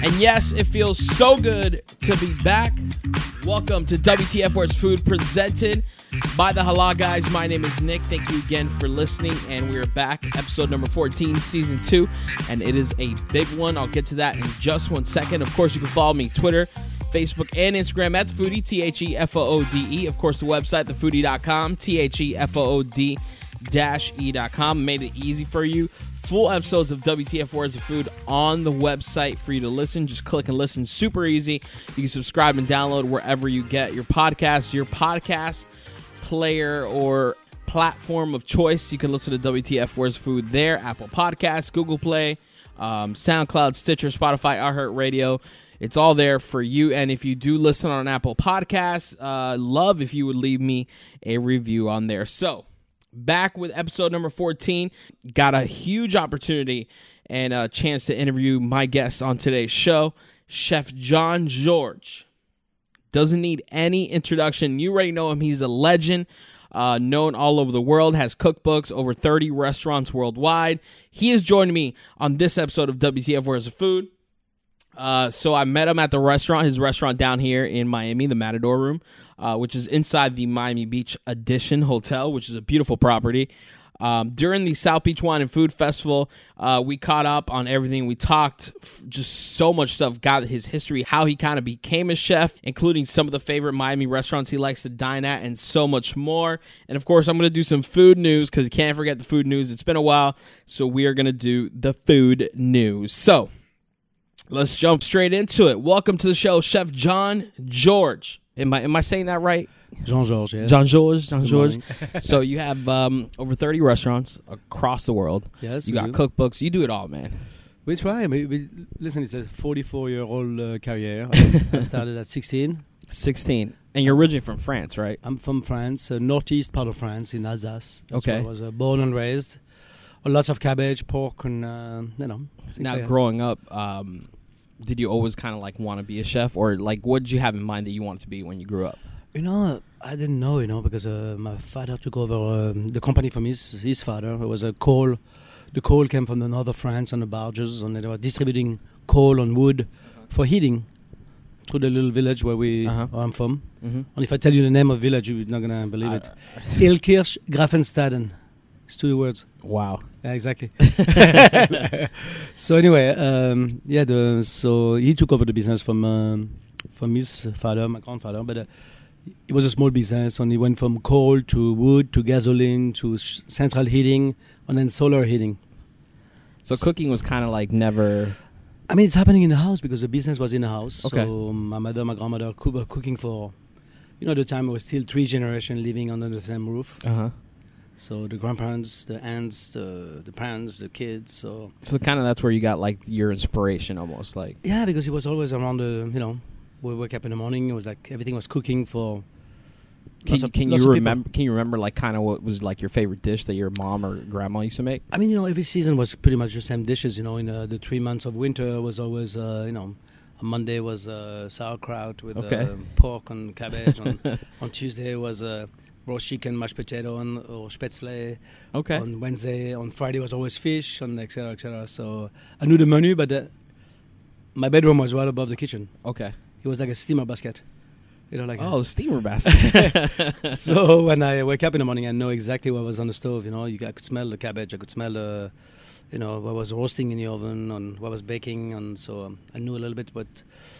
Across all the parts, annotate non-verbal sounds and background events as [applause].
And yes, it feels so good to be back. Welcome to WTF Where's Food presented by the Halal Guys. My name is Nick. Thank you again for listening. And we're back, episode number 14, season two. And it is a big one. I'll get to that in just one second. Of course, you can follow me Twitter, Facebook, and Instagram at the foodie, T H E F O O D E. Of course, the website, thefoodie.com, T H E F O O D e.com. Made it easy for you. Full episodes of WTF Where's the Food on the website for you to listen. Just click and listen. Super easy. You can subscribe and download wherever you get your podcast, your podcast player or platform of choice. You can listen to WTF Where's Food there, Apple Podcasts, Google Play, um, SoundCloud, Stitcher, Spotify, iHeartRadio. It's all there for you. And if you do listen on Apple Podcasts, uh, love if you would leave me a review on there. So, back with episode number 14. Got a huge opportunity and a chance to interview my guest on today's show, Chef John George. Doesn't need any introduction. You already know him. He's a legend, uh, known all over the world, has cookbooks, over 30 restaurants worldwide. He is joining me on this episode of WTF Where's the Food. Uh, so I met him at the restaurant, his restaurant down here in Miami, the Matador Room, uh, which is inside the Miami Beach Edition Hotel, which is a beautiful property. Um, during the South Beach Wine and Food Festival, uh, we caught up on everything. We talked just so much stuff, got his history, how he kind of became a chef, including some of the favorite Miami restaurants he likes to dine at, and so much more. And of course, I'm going to do some food news because you can't forget the food news. It's been a while, so we are going to do the food news. So let's jump straight into it. Welcome to the show, Chef John Georges. Am I am I saying that right? Jean Georges, yes. Jean Georges, Jean Georges. [laughs] so you have um, over 30 restaurants across the world. Yes, You got do. cookbooks. You do it all, man. We try. We, we, listen, it's a 44 year old uh, career. [laughs] I, started at 16. 16. And you're originally from France, right? I'm from France, uh, northeast part of France in Alsace. That's Okay. I was uh, born and raised. Uh, lots of cabbage, pork, and, uh, you know. now, growing up, um, did you always kind of like want to be a chef, or like what did you have in mind that you wanted to be when you grew up? You know, I didn't know, you know, because uh, my father took over um, the company from his his father. It was a coal. The coal came from the north of France on the barges, and they were distributing coal and wood for heating through the little village where we Uh-huh. where I'm from. Mm-hmm. And if I tell you the name of village, you're not gonna believe it. Illkirch Graffenstaden. It's two words. Wow. Yeah, exactly. [laughs] [laughs] so anyway, um, yeah. The, so he took over the business from um, from his father, my grandfather. But uh, it was a small business, and he went from coal to wood to gasoline to sh- central heating, and then solar heating. So cooking was kind of like never. I mean, it's happening in the house because the business was in the house. Okay. So my mother, my grandmother, coo- were cooking for. You know, the time it was still three generations living under the same roof. Uh huh. So the grandparents, the aunts, the the parents, the kids. So So kind of that's where you got like your inspiration, almost like. yeah, because he was always around the. You know, we wake up in the morning. It was like everything was cooking for. Can, of- can you remember? Can you remember like kind of what was like your favorite dish that your mom or grandma used to make? I mean, you know, every season was pretty much the same dishes. You know, in uh, the three months of winter was always, uh, you know, Monday was uh, sauerkraut with Okay. uh, pork and cabbage. on, [laughs] on Tuesday was uh, roast chicken, mashed potato, and or spätzle. Okay. On Wednesday, on Friday was always fish, and etc. etc. So I knew the menu, but uh, my bedroom was right above the kitchen. Okay. It was like a steamer basket. You know, like Oh, steamer basket. [laughs] [laughs] so when I wake up in the morning, I know exactly what was on the stove. You know, you, I could smell the cabbage. I could smell the, you know, what was roasting in the oven and what was baking, and so um, I knew a little bit. But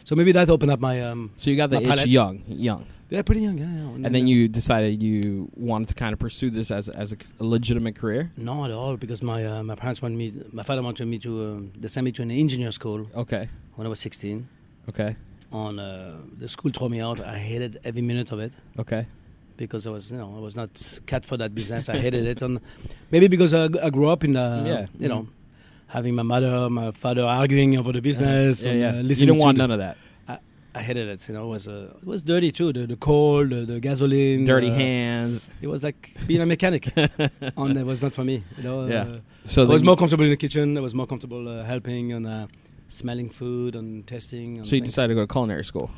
so maybe that opened up my um. so you got the itch palate. young, young, Yeah, pretty young. Yeah, yeah. and then you decided you wanted to kind of pursue this as as a, a legitimate career. No, at all, because my uh, my parents wanted me. My father wanted me to. Um, they sent me to an engineer school Okay. when I was 16. Okay. On uh, the school threw me out. I hated every minute of it. Okay. because I was, you know, I was not cut for that business. I hated it, and maybe because I, I grew up in, uh, Yeah. you know, having my mother, my father arguing over the business. Yeah, and, yeah. Uh, you to want none of that. I hated it. You know, it was uh, it was dirty too. The, the coal, the, the gasoline, Dirty uh, hands. It was like being a mechanic, [laughs] and it was not for me. You know, Yeah. uh, So I was more comfortable in the kitchen. I was more comfortable uh, helping and uh, smelling food and testing. And So you things. decided to go to culinary school.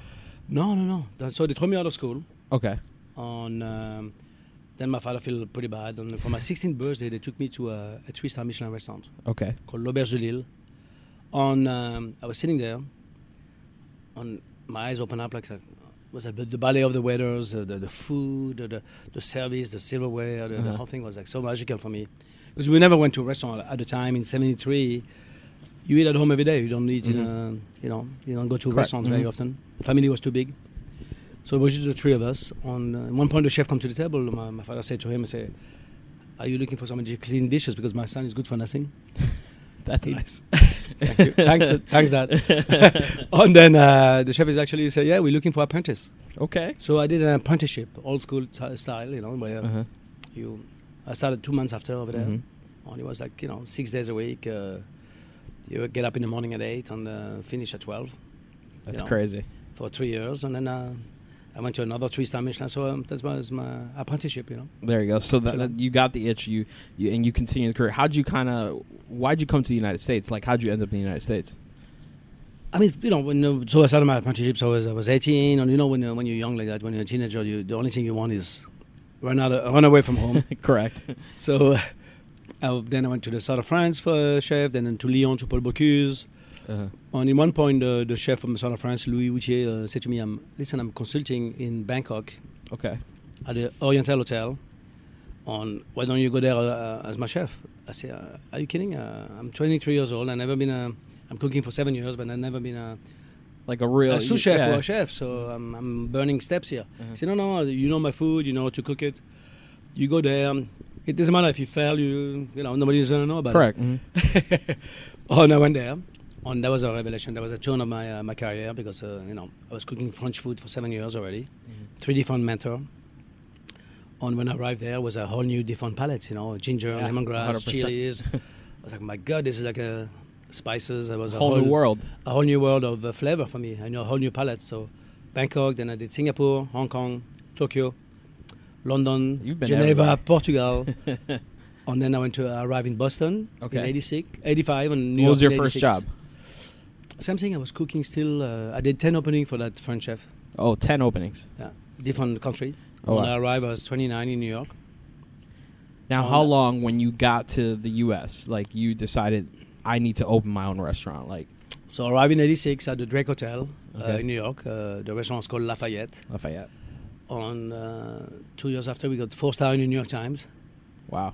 No, no, no. So they threw me out of school. Okay. on um, then my father felt pretty bad. And for my 16th birthday, they took me to a, a three-star Michelin restaurant Okay. called L'Auberge de l'Ill. On, um, I was sitting there, on my eyes open up like. Was like the, the ballet of the waiters, uh, the, the food, the, the, the service, the silverware, the, the Uh-huh. whole thing was like so magical for me. Because we never went to a restaurant at the time in '73. You eat at home every day. You don't eat in a, you know, you don't go to Correct. restaurants very Mhm. often. The family was too big, so it was just the three of us. On uh, one point, the chef come to the table. My, my father said to him, "say, Are you looking for somebody to clean dishes because my son is good for nothing?" [laughs] That's nice. Thank you. [laughs] thanks, thanks, Dad. [laughs] and then uh, the chef is actually said, "Yeah, we're looking for apprentice." Okay. So I did an apprenticeship, old school t- style, you know, where Uh-huh. you. I started two months after over there. Mhm. And it was like you know six days a week. Uh, you would get up in the morning at eight and uh, finish at twelve That's know. crazy. for three years, and then uh, I went to another three-star Michelin. So um, that was my apprenticeship, you know. There you go. So that, that- you got the itch, you, you and you continue the career. How'd you kind of? Why'd you come to the United States? Like, how'd you end up in the United States? I mean, you know, when uh, so I started my apprenticeship, so I was, I was 18, and you know, when you're, when you're young like that, when you're a teenager, you, the only thing you want is run out, of, run away from home. [laughs] Correct. so I, then I went to the south of France for a chef, then to Lyon to Paul Bocuse. Uh-huh. And in one point, uh, the chef from the south of France, Louis Outhier, uh, said to me, I'm, "Listen, I'm consulting in Bangkok Okay. at the Oriental Hotel. On why don't you go there uh, as my chef?" I said, uh, "Are you kidding? Uh, I'm 23 years old. I've never been a. I'm cooking for seven years, but I've never been a." Like a real a sous chef yeah. or a chef, so I'm, I'm burning steps here. Uh-huh. I said, no, no, you know my food, you know how to cook it. You go there. It doesn't matter if you fail, you you know nobody's gonna know about Correct. Mhm. [laughs] oh, and I went there, and that was a revelation. That was a turn of my uh, my career because uh, you know I was cooking French food for seven years already, three different mentor. And when I arrived there, was a whole new different palette, You know, ginger, Yeah, lemongrass, 100%. chilies. [laughs] I was like, my God, this is like a spices. It was a Whole, new world. a whole new world of uh, flavor for me. I know a whole new palette. So Bangkok, then I did Singapore, Hong Kong, Tokyo, London, Geneva, everywhere. Portugal. [laughs] and then I went to uh, arrive in Boston Okay. in 86, 85 and New what was your first job? Same thing. I was cooking still. Uh, I did 10 opening for that French chef. Oh, 10 openings. Yeah, different country. Oh, when wow. I arrived, I was 29 in New York. Now, how long when you got to the U.S. like you decided I need to open my own restaurant? Like So I arrived in 86 at the Drake Hotel uh, in New York. Uh, the restaurant is called Lafayette. Lafayette. On uh, two years after, we got four star in the New York Times. Wow.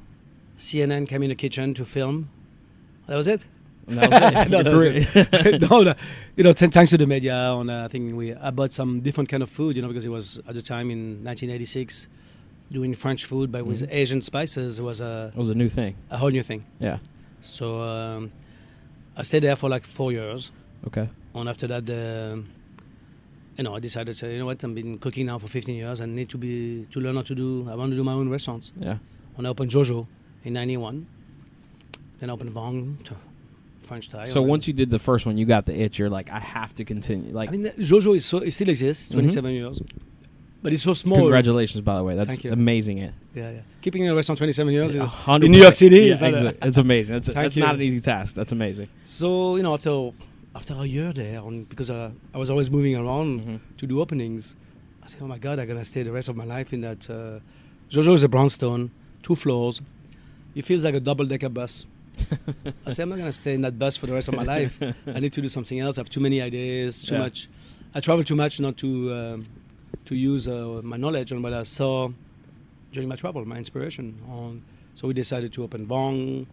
CNN came in the kitchen to film. That was it. And that was it. No, it. [laughs] [laughs] [laughs] no, no, you know, t- thanks to the media, and uh, I think we I bought some different kind of food, you know, because it was at the time in 1986 doing French food, but with Mhm. Asian spices was a, It was a new thing. a whole new thing. Yeah. So um, I stayed there for like four years, Okay. and after that, the you know, I decided to say, you know what, I've been cooking now for 15 years, I need to be to learn how to do. I want to do my own restaurants. Yeah. And I opened Jojo in '91, then I opened Vong to French Thai. So once you did the first one, you got the itch. You're like, I have to continue. Like, I mean, Jojo is so it still exists, Mhm. 27 years, but it's so small. congratulations, by the way. That's Thank you. amazing. It. Yeah, yeah. Keeping a restaurant 27 years. is- 100%. in New York City, Yeah, it's not a- it's amazing. That's, that's not an easy task. That's amazing. So you know, after after a year there, on, because uh, I was always moving around Mhm. to do openings, I said, "Oh my God, I'm gonna stay the rest of my life in that." Uh, Jojo is a brownstone, two floors. It feels like a double decker bus. [laughs] I said, "I'm not gonna stay in that bus for the rest of my life. I need to do something else. I have too many ideas, too Yeah. much. I travel too much not to um, to use uh, my knowledge on what I saw during my travel, my inspiration. On so we decided to open Vong.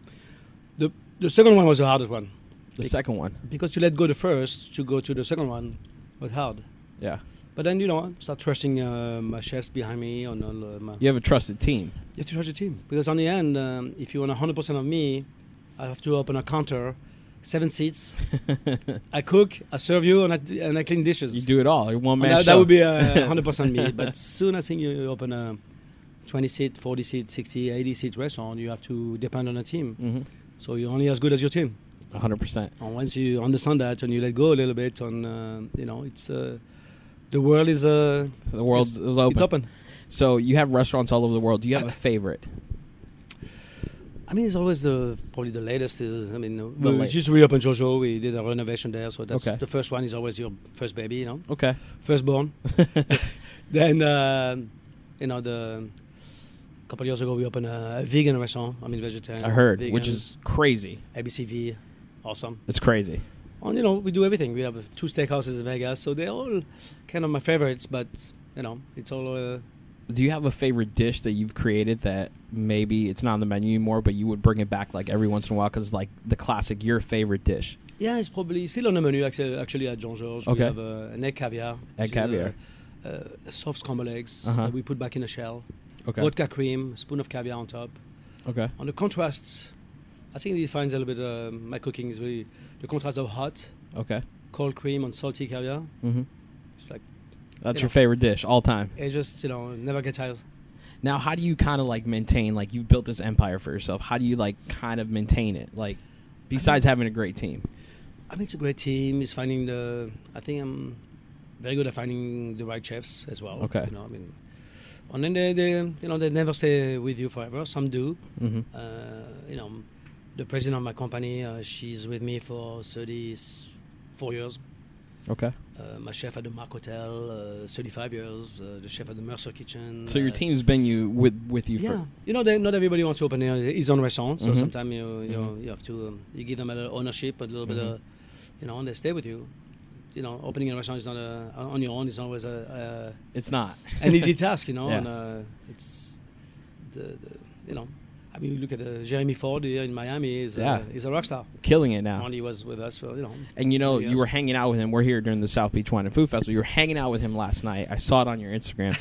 The the second one was the hardest one The Bec- second one. because to let go the first to go to the second one was hard. Yeah. But then you know, start trusting uh, my chefs behind me on all, uh, my, You have a trusted team. you have to trust the team because on the end, um, if you want 100 percent of me, I have to open a counter, seven seats. [laughs] I cook, I serve you, and I, and I clean dishes. You do it all. You're one man that, show. that would be uh, 100% me. [laughs] But soon I think you open a 20 seat, 40 seat, 60, 80 seat restaurant, you have to depend on a team. hmm So you're only as good as your team. 100%. And once you understand that and you let go a little bit, on uh, you know, it's uh, the world is uh, The world is open. it's open. So you have restaurants all over the world. Do you have a [coughs] favorite? I mean, it's always the probably the latest. Is, I mean, The we late- just reopened Jojo. We did a renovation there, so that's Okay. the first one is always your first baby, you know, Okay. firstborn. [laughs] [laughs] then uh, you know the couple of years ago, we opened a, a vegan restaurant. I mean, vegetarian. I heard, vegan, which is crazy. ABCV, awesome. It's crazy. And you know, we do everything. We have two steakhouses in Vegas, so they're all kind of my favorites. But you know, it's all. Uh, Do you have a favorite dish that you've created that maybe it's not on the menu anymore, but you would bring it back like every once in a while because like the classic, your favorite dish? yeah, it's probably still on the menu. Actually, actually at Jean Georges, Okay. we have uh, an egg caviar. Egg caviar. Uh, uh, soft scrambled eggs Uh-huh. that we put back in a shell. Okay. Vodka cream, spoon of caviar on top. Okay. On the contrast, I think it defines a little bit uh, my cooking is really the contrast of hot, Okay. cold cream on salty caviar. Mm-hmm. It's like That's You your know. favorite dish all time. it just you know never get tired. Now, how do you kind of like maintain like you've built this empire for yourself? How do you like kind of maintain it? Like besides having a great team. I think it's a great team. It's finding the. I think I'm very good at finding the right chefs as well. Okay. You know, I mean, and then they, they you know, they never stay with you forever. Some do. Mm-hmm. Uh, you know, the president of my company, uh, she's with me for 34 years. Okay. Uh, my chef at the Mark Hotel, uh, 35 years. Uh, the chef at the Mercer Kitchen. So your uh, team's been you with with you yeah, for you know, they, not everybody wants to open their- his own restaurant. So Mhm. sometimes you you, know, Mhm. you have to um, you give them a little ownership, a little bit Mhm. of, you know, and they stay with you. You know, opening a restaurant is not a, on your own. It's not always a, it's not. an easy [laughs] task. You know, Yeah. and uh, it's the, the you know. I mean, look at uh, Jeremy Ford here in Miami. He's, Yeah. uh, he's a rock star. Killing it now. Only was with us for you know. And you know, you were hanging out with him. We're here during the South Beach Wine and Food Festival. You were hanging out with him last night. I saw it on your Instagram,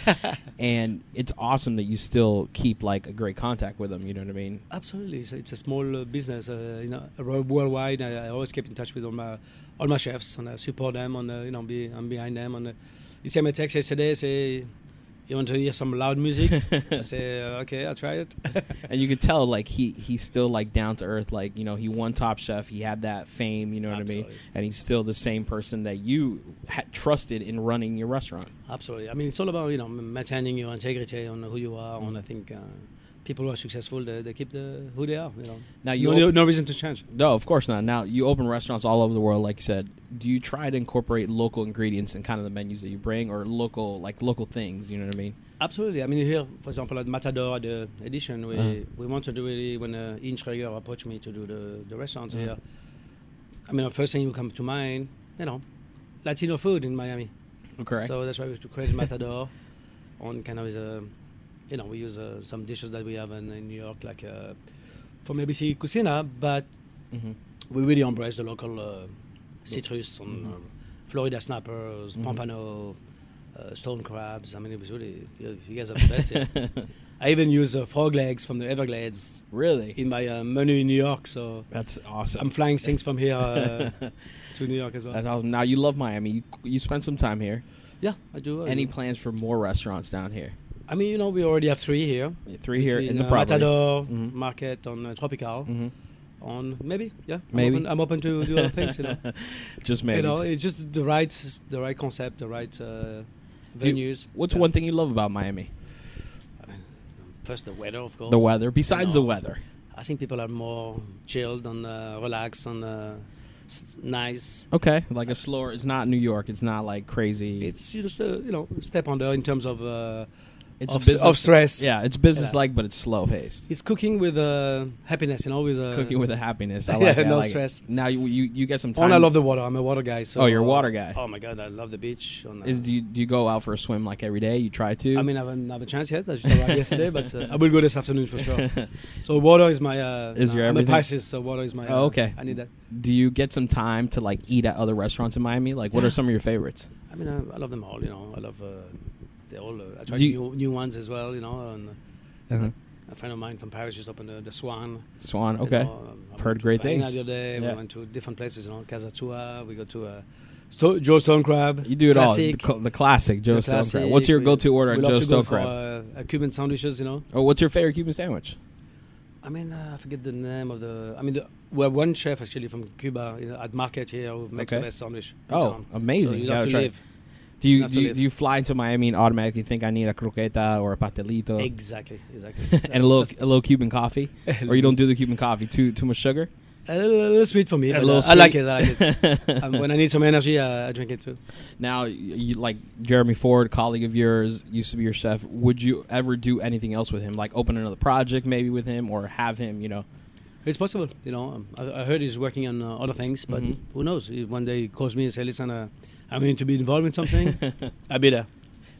[laughs] and it's awesome that you still keep like a great contact with him. You know what I mean? Absolutely, it's, it's a small uh, business. Uh, you know, uh, worldwide. I, I always keep in touch with all my all my chefs and I support them. And uh, you know, be I'm behind them. And uh, you sent me a text yesterday. Say you want to hear some loud music. [laughs] I say uh, okay, I'll try it. [laughs] and you could tell like he he's still like down to earth. Like you know, he won Top Chef. He had that fame. You know what I mean? And he's still the same person that you ha- trusted in running your restaurant. Absolutely. I mean, it's all about you know maintaining your integrity on who you are. And I think uh, people who are successful, they, they keep the who they are. You know, Now you no, op- no, reason to change. No, of course not. Now you open restaurants all over the world, like you said. Do you try to incorporate local ingredients in kind of the menus that you bring, or local like local things? You know what I mean? Absolutely. I mean, here, for example, at Matador, the edition, we, Uh-huh. we wanted to do really, when uh, Ian Schrager approached me to do the, the restaurants Uh-huh. here, I mean, the first thing will come to mind, you know, Latino food in Miami. Correct. So that's why we created Matador [laughs] on kind of as a, you know, we use uh, some dishes that we have in, in New York, like uh, from ABC Cocina, but hmm we really embrace the local uh, citrus on Mhm. uh, Florida snappers, Mhm. pompano, uh, stone crabs. I mean, it was really you, you guys are the best. here. [laughs] I even use uh, frog legs from the Everglades really? in my uh, menu in New York. So That's awesome. I'm flying things from here uh, [laughs] to New York as well. That's awesome. Now you love Miami. You you spent some time here. yeah, I do. I Any do. plans for more restaurants down here? I mean, you know, we already have three here. Three here in the uh, property. Matador Mhm. Market on uh, Tropical. hmm On maybe, yeah. I'm Maybe. open, I'm open to do other things. You know. [laughs] Just maybe. You know, it's just the right, the right concept, the right uh, Do you- venues. What's Yeah. one thing you love about Miami? I mean, first, the weather, of course. The weather. Besides know, the weather. I think people are more chilled and uh, relaxed and uh, nice. Okay, like a slower. It's not New York. It's not like crazy. It's just a you know step under in terms of uh, it's of, business, of stress. Yeah, it's business like, but it's slow paced. It's cooking with uh, happiness, you know, with uh, Cooking with a happiness. I [laughs] yeah, like it. I no like it. stress. Now you, you you get some time. Oh, and I love the water. I'm a water guy. So Oh, you're a water guy. Oh my god, I love the beach. Uh, Is do you, do you go out for a swim like every day? You try to. I mean, I haven't have a chance yet. I just arrived yesterday, but uh, I will go this afternoon for sure. [laughs] So water is my. Uh, Is your I'm everything? a Pisces, so water is my. Oh, uh, okay. I need that. do you get some time to like eat at other restaurants in Miami? Like, what are some of your favorites? I mean, I, I love them all. You know, I love. Uh, they all. Uh, I you- new, new ones as well. You know, and Uh-huh. a friend of mine from Paris just opened the, the Swan. Swan. you Okay. know, um, I I've heard great things. The other day, Yeah. we went to different places. You know, Casa Tua. We go to uh, Sto- Joe Stone Crab. You do it all. The, Classic. the classic Joe The Stone Crab. What's your We- go-to order at Joe to Stone for, Crab? Uh, uh, Cuban sandwiches. You know. Oh, what's your favorite Cuban sandwich? I mean, uh, I forget the name of the. I mean, the, we have one chef actually from Cuba you know, at Market here who makes Okay. the best sandwich. Oh, town. amazing! So You you have to try live. Do you do you, do you fly into Miami and automatically think I need a croqueta or a pastelito Exactly, exactly. [laughs] and a little a little Cuban coffee, [laughs] or you don't do the Cuban coffee too too much sugar? A little, a little sweet for me. A little uh, I like it. I like it. um, [laughs] when I need some energy, uh, I drink it too. Now, you like Jeremy Ford, colleague of yours, used to be your chef. Would you ever do anything else with him, like open another project maybe with him, or have him? You know, It's possible. You know, um, I, I heard he's working on uh, other things, but Mhm. who knows? One day he calls me and says, "Listen, uh, I'm going to be involved in something." [laughs] I'll be there.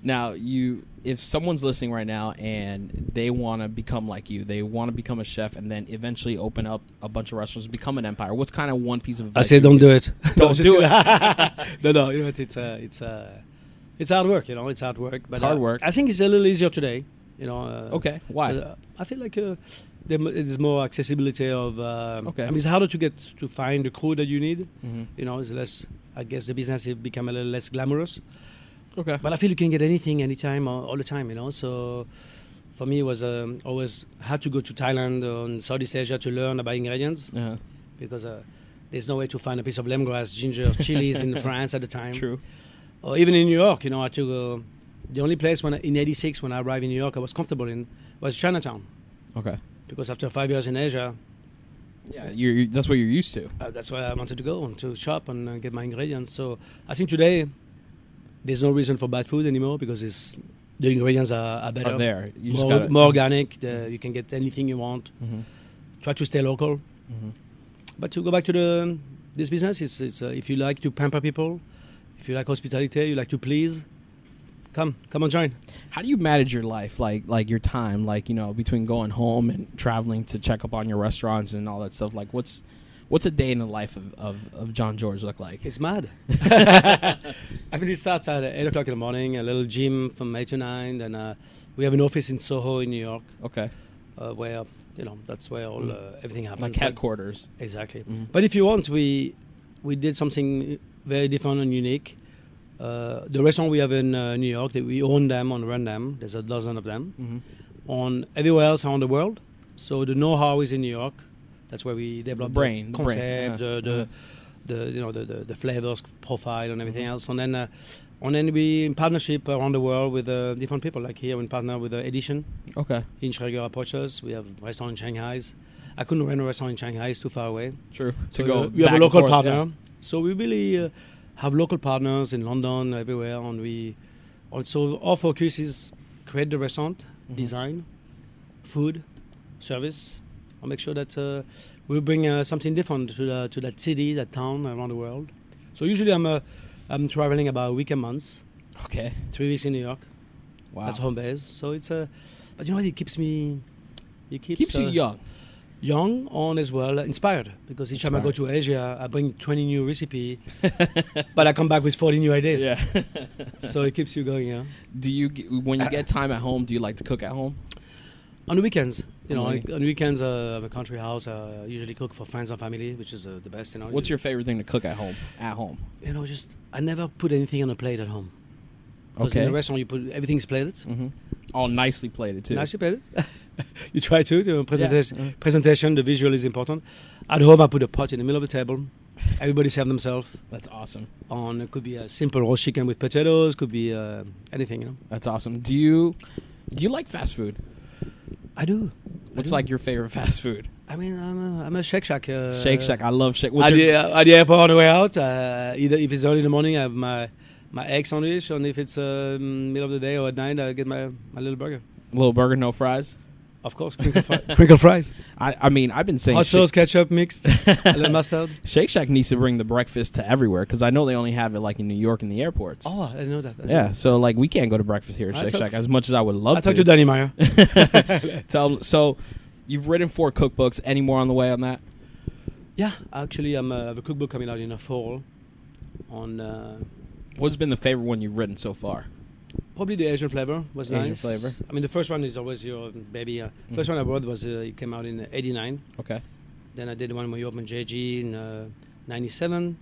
now you, if someone's listening right now and they want to become like you, they want to become a chef, and then eventually open up a bunch of restaurants, become an empire. What's kind of one piece of I say, don't do it. Don't [laughs] do kidding. [laughs] no, no. You know, what, it's uh, it's uh, it's hard work. You know, it's hard work. But It's hard uh, work. I think it's a little easier today. You know. Uh, Okay, why? uh, I feel like uh, there's more accessibility of. Uh, Okay. I mean, it's harder to get to find the crew that you need. Mhm. You know, it's less. I guess the business has become a little less glamorous. Okay. But I feel you can get anything, anytime, all, all the time. You know, so for me, it was um, always had to go to Thailand or Southeast Asia to learn about ingredients Uh, because uh, there's no way to find a piece of lemongrass, ginger, chilies in [laughs] France at the time. true. Or even in New York, you know, I took the only place when I, in '86 when I arrived in New York I was comfortable in was Chinatown Okay. because after five years in Asia, Yeah, you're, you that's what you're used to. uh, that's why I wanted to go and to shop and uh, get my ingredients. So I think today there's no reason for bad food anymore because it's the ingredients are, are better, Are there? You more, gotta, more organic. The, you can get anything you want. Mhm. Try to stay local. Mhm. But to go back to the this business, it's, it's uh, if you like to pamper people, if you like hospitality, you like to please, come come and join. How do you manage your life, like like your time, like you know, between going home and traveling to check up on your restaurants and all that stuff? Like, what's what's a day in the life of, of, of John George look like? It's mad. [laughs] I mean, it starts at eight o'clock in the morning. A little gym from eight to nine. Then uh, we have an office in Soho in New York, Okay, uh, where you know that's where all uh, everything happens. like But- headquarters. Exactly. Mhm. But if you want, we we did something very different and unique. Uh, the restaurant we have in uh, New York, that we own them and run them. There's a dozen of them Mhm. on everywhere else around the world. So the know-how is in New York. That's where we develop The brain, the brain, concept, yeah. the, the, the you know the, the, the flavors profile and everything else. And then uh, and then we in partnership around the world with uh, different people. Like here, we partner with uh, Edition Okay, Ian Schrager approaches. We have a restaurant in Shanghai. I couldn't run a restaurant in Shanghai; it's too far away. true. So to go, we- we have a local forth, partner. So we really uh, have local partners in London, everywhere, and we also our focus is create the restaurant, Mhm. design, food, service, and make sure that uh, we bring uh, something different to the, to that city, that town around the world. So usually I'm uh, I'm traveling about a week a month, Yeah. Okay, three weeks in New York. wow. That's home base. So it's a, uh, but you know what? It keeps me. It keeps, Keeps you uh, young. Young and as well uh, inspired because each time I go to Asia, I bring 20 new recipe, [laughs] but I come back with 40 new ideas. Yeah. [laughs] So it keeps you going. Yeah. do you when you get time at home? Do you like to cook at home? On the weekends, you know, On on, the weekends, uh, I have a country house. Uh, I usually cook for friends and family, which is uh, the best. You know. What's your favorite thing to cook at home? At home. You know, just I never put anything on a plate at home. Because Okay. in the restaurant, you put everything's plated. hmm All nicely plated too. Nicely plated. [laughs] you try to. to presentation, Yeah. presentation, the visual is important. At home, I put a pot in the middle of the table. Everybody serve themselves. That's awesome. on it could be a simple roast chicken with potatoes could be uh, anything you know That's awesome. Do you do you like fast food? i do What's do. like your favorite fast food? i mean i'm a, I'm a shake shack uh, Shake Shack. I love Shake. What's at, your, the, at the airport on the way out uh, either if it's early in the morning i have my my egg sandwich and if it's uh, middle of the day or at night i get my, my little burger little burger, no fries? of course crinkle, fri- [laughs] crinkle fries I, I mean, I've been saying hot sauce ketchup mixed [laughs] a little mustard Shake Shack needs to bring the breakfast to everywhere because I know they only have it like in New York in the airports. oh i know that I Yeah, know. so like we can't go to breakfast here at I Shake Shack as much as I would love to i to. talked to danny meyer [laughs] Tell so you've written four cookbooks. Any more on the way on that? yeah actually i'm uh, I have a cookbook coming out in the fall on uh, What's been the favorite one you've written so far? Probably the Asian flavor was nice. Asian nice. flavor. I mean, the first one is always your baby. Uh, First Mhm. one I wrote was uh, it came out in '89. Okay. Then I did one where you opened JG in '97.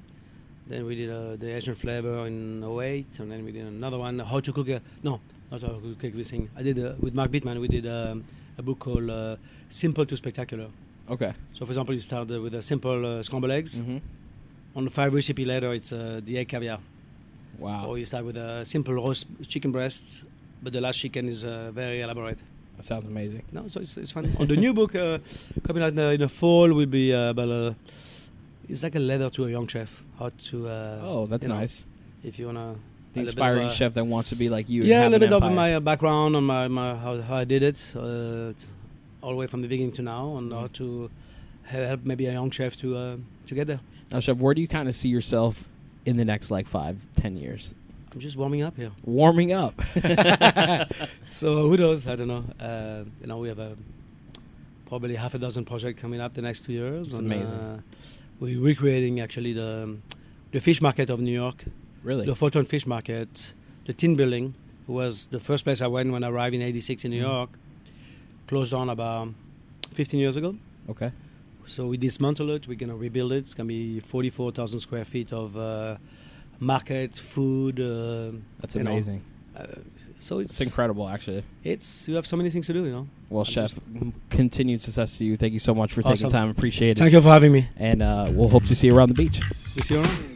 then we did uh, the Asian flavor in 08. and then we did another one, how to cook a no, not how to cook a everything. I did uh, with Mark Bittman. We did um, a book called uh, Simple to Spectacular. Okay. So, for example, you start uh, with a simple uh, scrambled eggs. hmm On the five recipe later, it's uh, the egg caviar. Wow. Or you start with a simple roast chicken breast, but the last chicken is uh, very elaborate. That sounds amazing. No, so it's, it's fun. On the new book uh, coming out in the, in the fall will be uh, about uh, it's like a letter to a young chef. How to uh, Oh, that's you know, nice. if you wanna The a of inspiring a- chef that wants to be like you. and yeah, a little bit of my uh, background on my, my how, how I did it, uh, all the way from the beginning to now, and how to help maybe a young chef to uh, to get there. Now, chef, where do you kind of see yourself in the next like five, ten years? I'm just warming up here. Warming up. [laughs] [laughs] so who knows? I don't know. Uh, you know, we have a probably half a dozen projects coming up the next two years. It's amazing. Uh, we're recreating actually the the fish market of New York, really? the Fulton Fish Market, the Tin Building was the first place I went when I arrived in '86 in New Mhm. York. Closed down about 15 years ago. Okay. So we dismantle it. We're gonna rebuild it. It's gonna be 44,000 square feet of uh, market, food. Uh, That's know, amazing. uh, so it's It's incredible, actually. It's you have so many things to do, you know. Well, I'm chef, continued success to you. Thank you so much for taking Awesome. time. Appreciate it. Thank you for having me. And uh, we'll hope to see you around the beach. We see you around.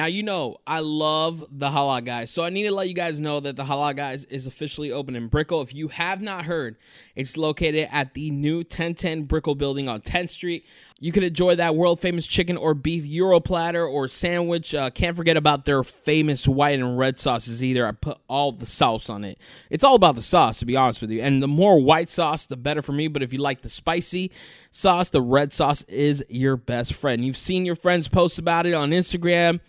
Now you know I love the Halal Guys, so I need to let you guys know that the Halal Guys is officially open in Brickell. If you have not heard, it's located at the new 1010 Brickell building on 10th Street. You can enjoy that world famous chicken or beef gyro platter or sandwich. Uh, can't forget about their famous white and red sauces either. I put all the sauce on it. It's all about the sauce, to be honest with you. And the more white sauce, the better for me. But if you like the spicy sauce, the red sauce is your best friend. You've seen your friends post about it on Instagram.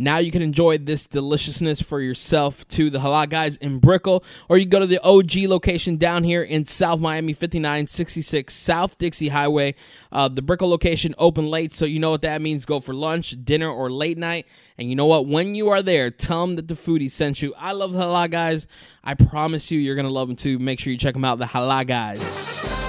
Now you can enjoy this deliciousness for yourself to the Halal Guys in Brickell, or you go to the OG location down here in South Miami, 5966 South Dixie Highway. Uh, the Brickell location open late, so you know what that means. Go for lunch, dinner, or late night. And you know what? When you are there, tell them that the foodie sent you. I love the Halal Guys. I promise you, you're going to love them too. Make sure you check them out, the Halal Guys.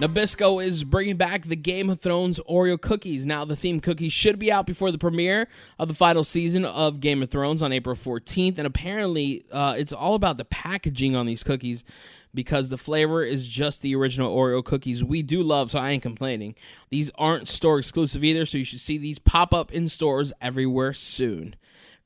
Nabisco is bringing back the Game of Thrones Oreo cookies. Now, the theme cookies should be out before the premiere of the final season of Game of Thrones on April 14th. And apparently, uh, it's all about the packaging on these cookies because the flavor is just the original Oreo cookies we do love, so I ain't complaining. These aren't store exclusive either, so you should see these pop up in stores everywhere soon.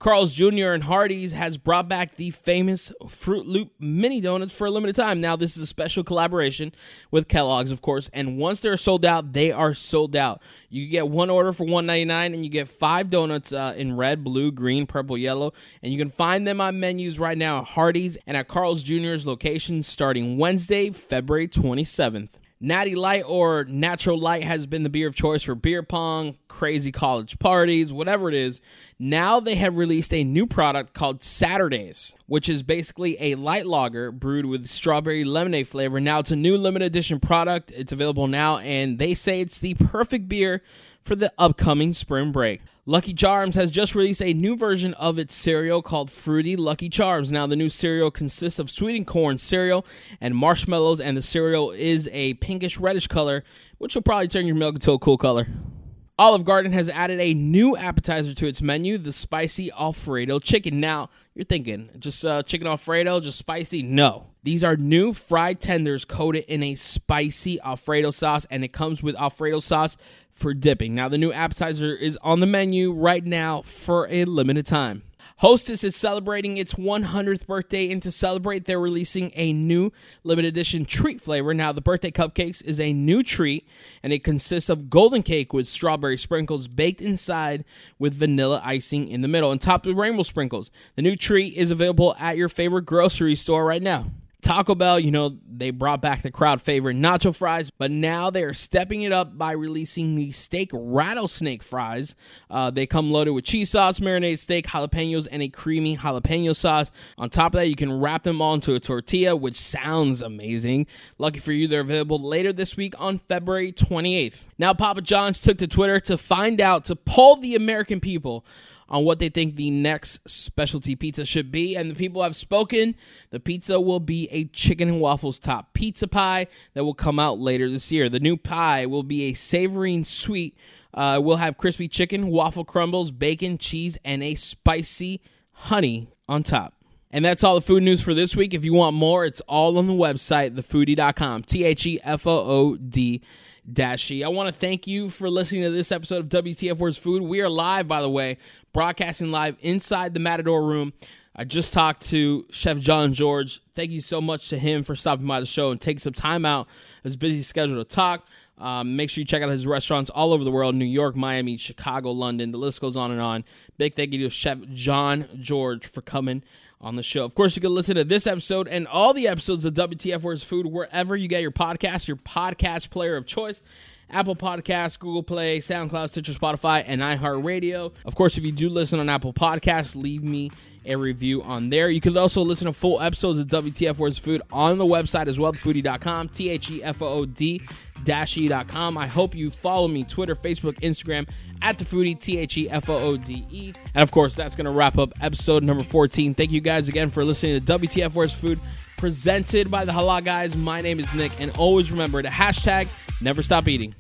Carl's Jr. and Hardee's has brought back the famous Froot Loop mini donuts for a limited time. Now, this is a special collaboration with Kellogg's, of course, and once they're sold out, they are sold out. You get one order for $1.99 and you get five donuts uh, in red, blue, green, purple, yellow, and you can find them on menus right now at Hardee's and at Carl's Jr.'s locations starting Wednesday, February 27th. Natty Light or Natural Light has been the beer of choice for beer pong, crazy college parties, whatever it is. Now they have released a new product called Naturdays, which is basically a light lager brewed with strawberry lemonade flavor. Now it's a new limited edition product. It's available now, and they say it's the perfect beer for the upcoming spring break. Lucky Charms has just released a new version of its cereal called Fruity Lucky Charms. Now, the new cereal consists of sweetened corn cereal and marshmallows, and the cereal is a pinkish reddish color, which will probably turn your milk into a cool color. Olive Garden has added a new appetizer to its menu, the spicy Alfredo chicken. Now, you're thinking, just uh, chicken Alfredo, just spicy? No. These are new fried tenders coated in a spicy Alfredo sauce, and it comes with Alfredo sauce for dipping. Now, the new appetizer is on the menu right now for a limited time. Hostess is celebrating its 100th birthday, and to celebrate, they're releasing a new limited edition treat flavor. Now, the birthday cupcakes is a new treat, and it consists of golden cake with strawberry sprinkles baked inside with vanilla icing in the middle and topped with rainbow sprinkles. The new treat is available at your favorite grocery store right now. Taco Bell, you know, they brought back the crowd favorite nacho fries, but now they are stepping it up by releasing the steak rattlesnake fries. Uh, they come loaded with cheese sauce, marinated steak, jalapenos, and a creamy jalapeno sauce. On top of that, you can wrap them onto a tortilla, which sounds amazing. Lucky for you, they're available later this week on February 28th. Now, Papa John's took to Twitter to find out, to poll the American people on what they think the next specialty pizza should be. And the people have spoken. The pizza will be a chicken and waffles top pizza pie that will come out later this year. The new pie will be a savory sweet. Uh, we'll have crispy chicken, waffle crumbles, bacon, cheese, and a spicy honey on top. And that's all the food news for this week. If you want more, it's all on the website, thefoodie.com. T H E F O O D dash I want to thank you for listening to this episode of WTF Where's Food. We are live, by the way, broadcasting live inside the Matador room. I just talked to Chef John George. Thank you so much to him for stopping by the show and taking some time out of his busy schedule to talk. Um, make sure you check out his restaurants all over the world New York, Miami, Chicago, London. The list goes on and on. Big thank you to Chef John George for coming on the show. Of course, you can listen to this episode and all the episodes of WTF Where's Food wherever you get your podcast, your podcast player of choice. Apple Podcasts, Google Play, SoundCloud, Stitcher, Spotify, and iHeartRadio. Of course, if you do listen on Apple Podcasts, leave me a review on there. You can also listen to full episodes of WTF Where's Food on the website as well, thefoodie.com, T H E F O O D dash E.com. I hope you follow me Twitter, Facebook, Instagram at the foodie, T H E F O O D E. And of course, that's going to wrap up episode number 14. Thank you guys again for listening to WTF Where's Food presented by the Halal Guys. My name is Nick, and always remember to hashtag never stop eating.